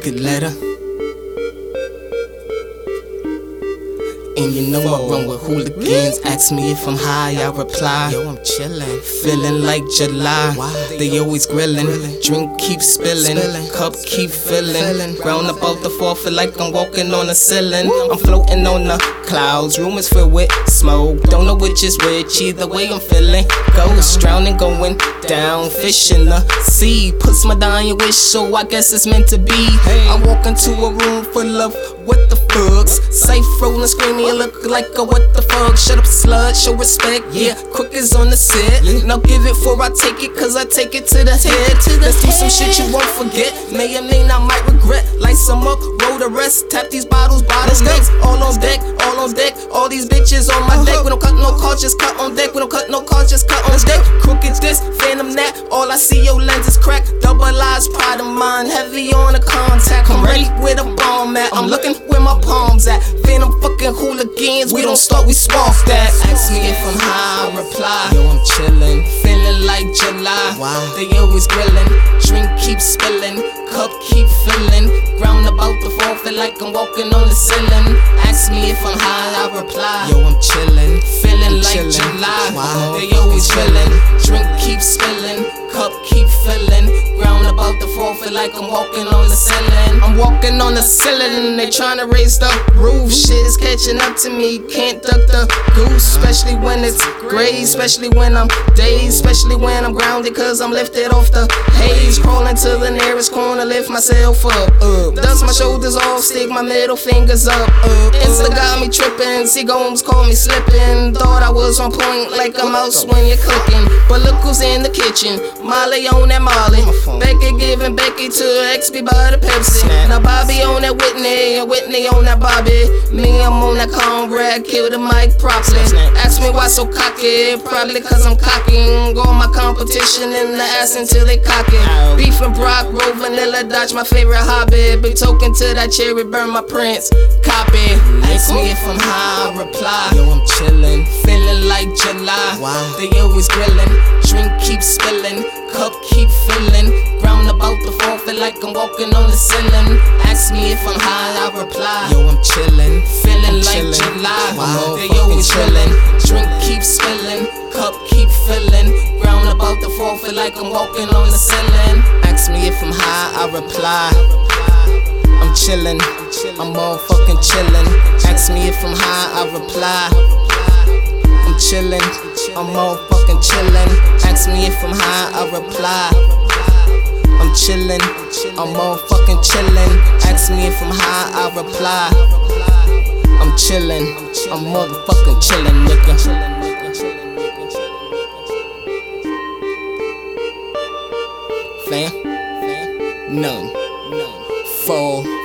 crooked letter. And you know I run with hooligans. Ask me if I'm high, I reply. Yo, I'm chillin'. Feeling like July. Why? They always grillin'. Drink keep. Spillin'. Cup keep. Fillin'. Ground about the floor, feel like I'm walking on the ceiling. I'm floating on the clouds. Room is filled with smoke. Don't know which is which. Either way, I'm feeling. Ghost uh-huh. drowning, going down. Fish in the sea. Puts my dying wish, so I guess it's meant to be. Hey. I walk into a room full of what the fucks. Safe rolling, screaming, look like a what the fuck. Shut up, slut, show respect. Yeah, crook is on the set. Now give it for I take it, cause I take it to the head. To the Let's do some shit you won't forget. May or may not might regret. Light some up, roll the rest. Tap these bottles, bottles next. All on deck, all on deck. All these bitches on my deck. We don't cut no calls, just cut on deck. We don't cut no calls, just cut on deck. Crooked this, phantom that. All I see, your lenses crack. Double eyes, pride of mine. Heavy on the contact. I'm ready where the bomb at. I'm looking where my palms at. Phantom fucking hooligans. We don't start, we spark that. Ask me if I'm high, I reply. Yo, I'm chillin'. Feeling like July. Wow. They always grillin'. Drink keep spilling. Cup keep filling. Ground about the floor. Feel like I'm walking on the ceiling. Ask me if I'm high. I reply. Yo, I'm chillin'. Like chillin'. July. Wow. They always grillin'. Drink keep spilling. Cup keep filling. Ground about the floor. Feel like I'm walking on the ceiling. Walking on the ceiling. They tryna raise the roof. Shit is catching up to me. Can't duck the goose. Especially when it's gray. Especially when I'm dazed. Especially when I'm grounded. Cause I'm lifted off the haze. Crawling to the nearest corner. Lift myself up. up. Dust my shoulders off. Stick my middle fingers up. up. Insta got me tripping. See Gomes call me slipping. Thought I was on point like a mouse when you're cooking. But look who's in the kitchen. Molly on that Molly. Becky giving Becky to XB by the Pepsi. Now Bobby on that Whitney. And Whitney on that Bobby. Me, I'm on that cornbread. Kill the mic properly. Ask me why so cocky. Probably cause I'm cocking. Go my competition in the ass until they cock it. Beef and Brock, roll vanilla, dodge my favorite hobby. Big token to that cherry, burn my prints. Copy. Ask me if I'm high, I reply. Yo, I'm chillin'. Feeling like July. Wow. They always grillin'. Drink keep spilling. Cup keep filling. Like I'm walking on the ceiling. Ask me if I'm high. I reply. Yo, I'm chillin'. Feeling I'm like chillin'. July. Wow. They always chillin'. Drink keep spilling. Cup keep filling. Ground about the floor. Feel like I'm walking on the ceiling. Ask me if I'm high. I reply. I'm chillin'. I'm motherfucking chillin'. Ask me if I'm high. I reply. I'm chillin', I'm motherfucking chillin'. Ask me if I'm high, I reply. I'm chillin', I'm motherfucking chillin'. Ask me if I'm high, I reply. I'm chillin', I'm motherfucking chillin', nigga. Fam, none, fall.